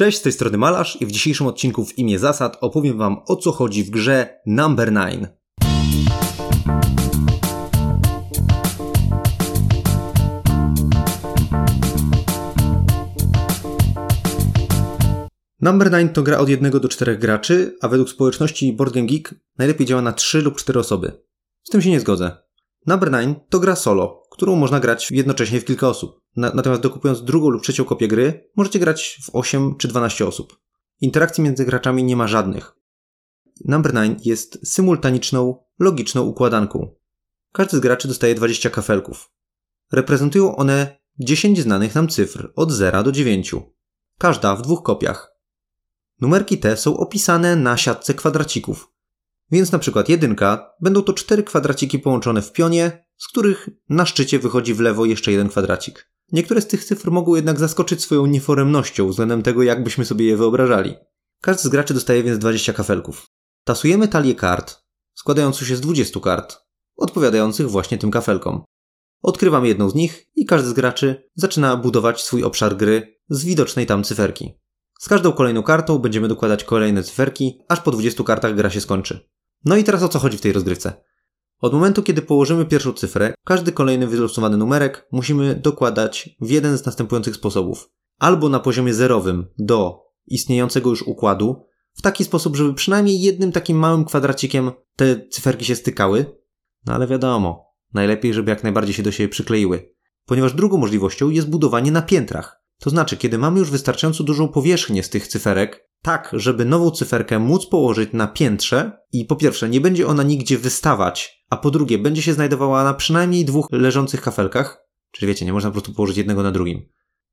Cześć, z tej strony Malarz i w dzisiejszym odcinku w imię zasad opowiem Wam o co chodzi w grze Number 9. Number 9 to gra od 1 do 4 graczy, a według społeczności Board Game Geek najlepiej działa na 3 lub 4 osoby. Z tym się nie zgodzę. Number 9 to gra solo, którą można grać jednocześnie w kilka osób. Na, natomiast dokupując drugą lub trzecią kopię gry, możecie grać w 8 czy 12 osób. Interakcji między graczami nie ma żadnych. Number 9 jest symultaniczną, logiczną układanką. Każdy z graczy dostaje 20 kafelków. Reprezentują one 10 znanych nam cyfr od 0 do 9. Każda w dwóch kopiach. Numerki te są opisane na siatce kwadracików. Więc na przykład jedynka będą to cztery kwadraciki połączone w pionie, z których na szczycie wychodzi w lewo jeszcze jeden kwadracik. Niektóre z tych cyfr mogą jednak zaskoczyć swoją nieforemnością względem tego, jak byśmy sobie je wyobrażali. Każdy z graczy dostaje więc 20 kafelków. Tasujemy talię kart, składającą się z 20 kart, odpowiadających właśnie tym kafelkom. Odkrywamy jedną z nich i każdy z graczy zaczyna budować swój obszar gry z widocznej tam cyferki. Z każdą kolejną kartą będziemy dokładać kolejne cyferki, aż po 20 kartach gra się skończy. No i teraz o co chodzi w tej rozgrywce? Od momentu, kiedy położymy pierwszą cyfrę, każdy kolejny wylosowany numerek musimy dokładać w jeden z następujących sposobów. Albo na poziomie zerowym do istniejącego już układu, w taki sposób, żeby przynajmniej jednym takim małym kwadracikiem te cyferki się stykały. No ale wiadomo, najlepiej, żeby jak najbardziej się do siebie przykleiły. Ponieważ drugą możliwością jest budowanie na piętrach. To znaczy, kiedy mamy już wystarczająco dużą powierzchnię z tych cyferek, tak, żeby nową cyferkę móc położyć na piętrze i po pierwsze nie będzie ona nigdzie wystawać, a po drugie będzie się znajdowała na przynajmniej dwóch leżących kafelkach, czyli wiecie, nie można po prostu położyć jednego na drugim,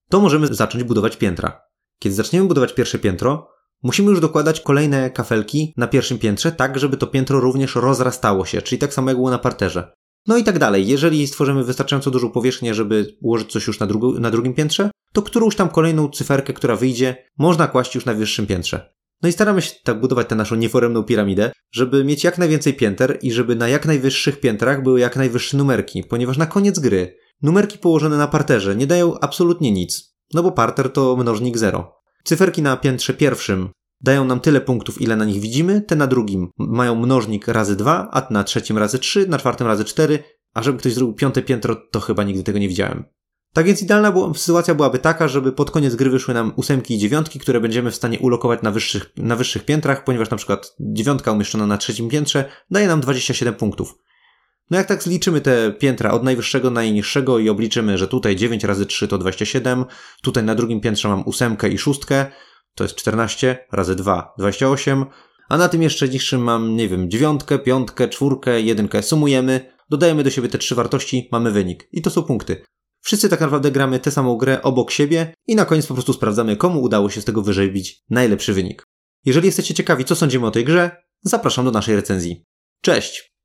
to możemy zacząć budować piętra. Kiedy zaczniemy budować pierwsze piętro, musimy już dokładać kolejne kafelki na pierwszym piętrze, tak żeby to piętro również rozrastało się, czyli tak samo jak było na parterze. No i tak dalej. Jeżeli stworzymy wystarczająco dużą powierzchnię, żeby ułożyć coś już na, drugu, na drugim piętrze, to którąś tam kolejną cyferkę, która wyjdzie, można kłaść już na wyższym piętrze. No i staramy się tak budować tę naszą nieforemną piramidę, żeby mieć jak najwięcej pięter i żeby na jak najwyższych piętrach były jak najwyższe numerki, ponieważ na koniec gry numerki położone na parterze nie dają absolutnie nic, no bo parter to mnożnik zero. Cyferki na piętrze pierwszym dają nam tyle punktów, ile na nich widzimy, te na drugim mają mnożnik razy 2, a na trzecim razy 3, na czwartym razy 4, a żeby ktoś zrobił piąte piętro, to chyba nigdy tego nie widziałem. Tak więc idealna była, sytuacja byłaby taka, żeby pod koniec gry wyszły nam ósemki i dziewiątki, które będziemy w stanie ulokować na wyższych, na wyższych piętrach, ponieważ na przykład dziewiątka umieszczona na trzecim piętrze daje nam 27 punktów. No jak tak zliczymy te piętra od najwyższego do najniższego i obliczymy, że tutaj 9 razy 3 to 27, tutaj na drugim piętrze mam ósemkę i szóstkę, to jest 14, razy 2, 28, a na tym jeszcze niższym mam, nie wiem, dziewiątkę, piątkę, czwórkę, jedynkę, sumujemy, dodajemy do siebie te trzy wartości, mamy wynik. I to są punkty. Wszyscy tak naprawdę gramy tę samą grę obok siebie i na koniec po prostu sprawdzamy, komu udało się z tego wyrzeźbić najlepszy wynik. Jeżeli jesteście ciekawi, co sądzimy o tej grze, zapraszam do naszej recenzji. Cześć!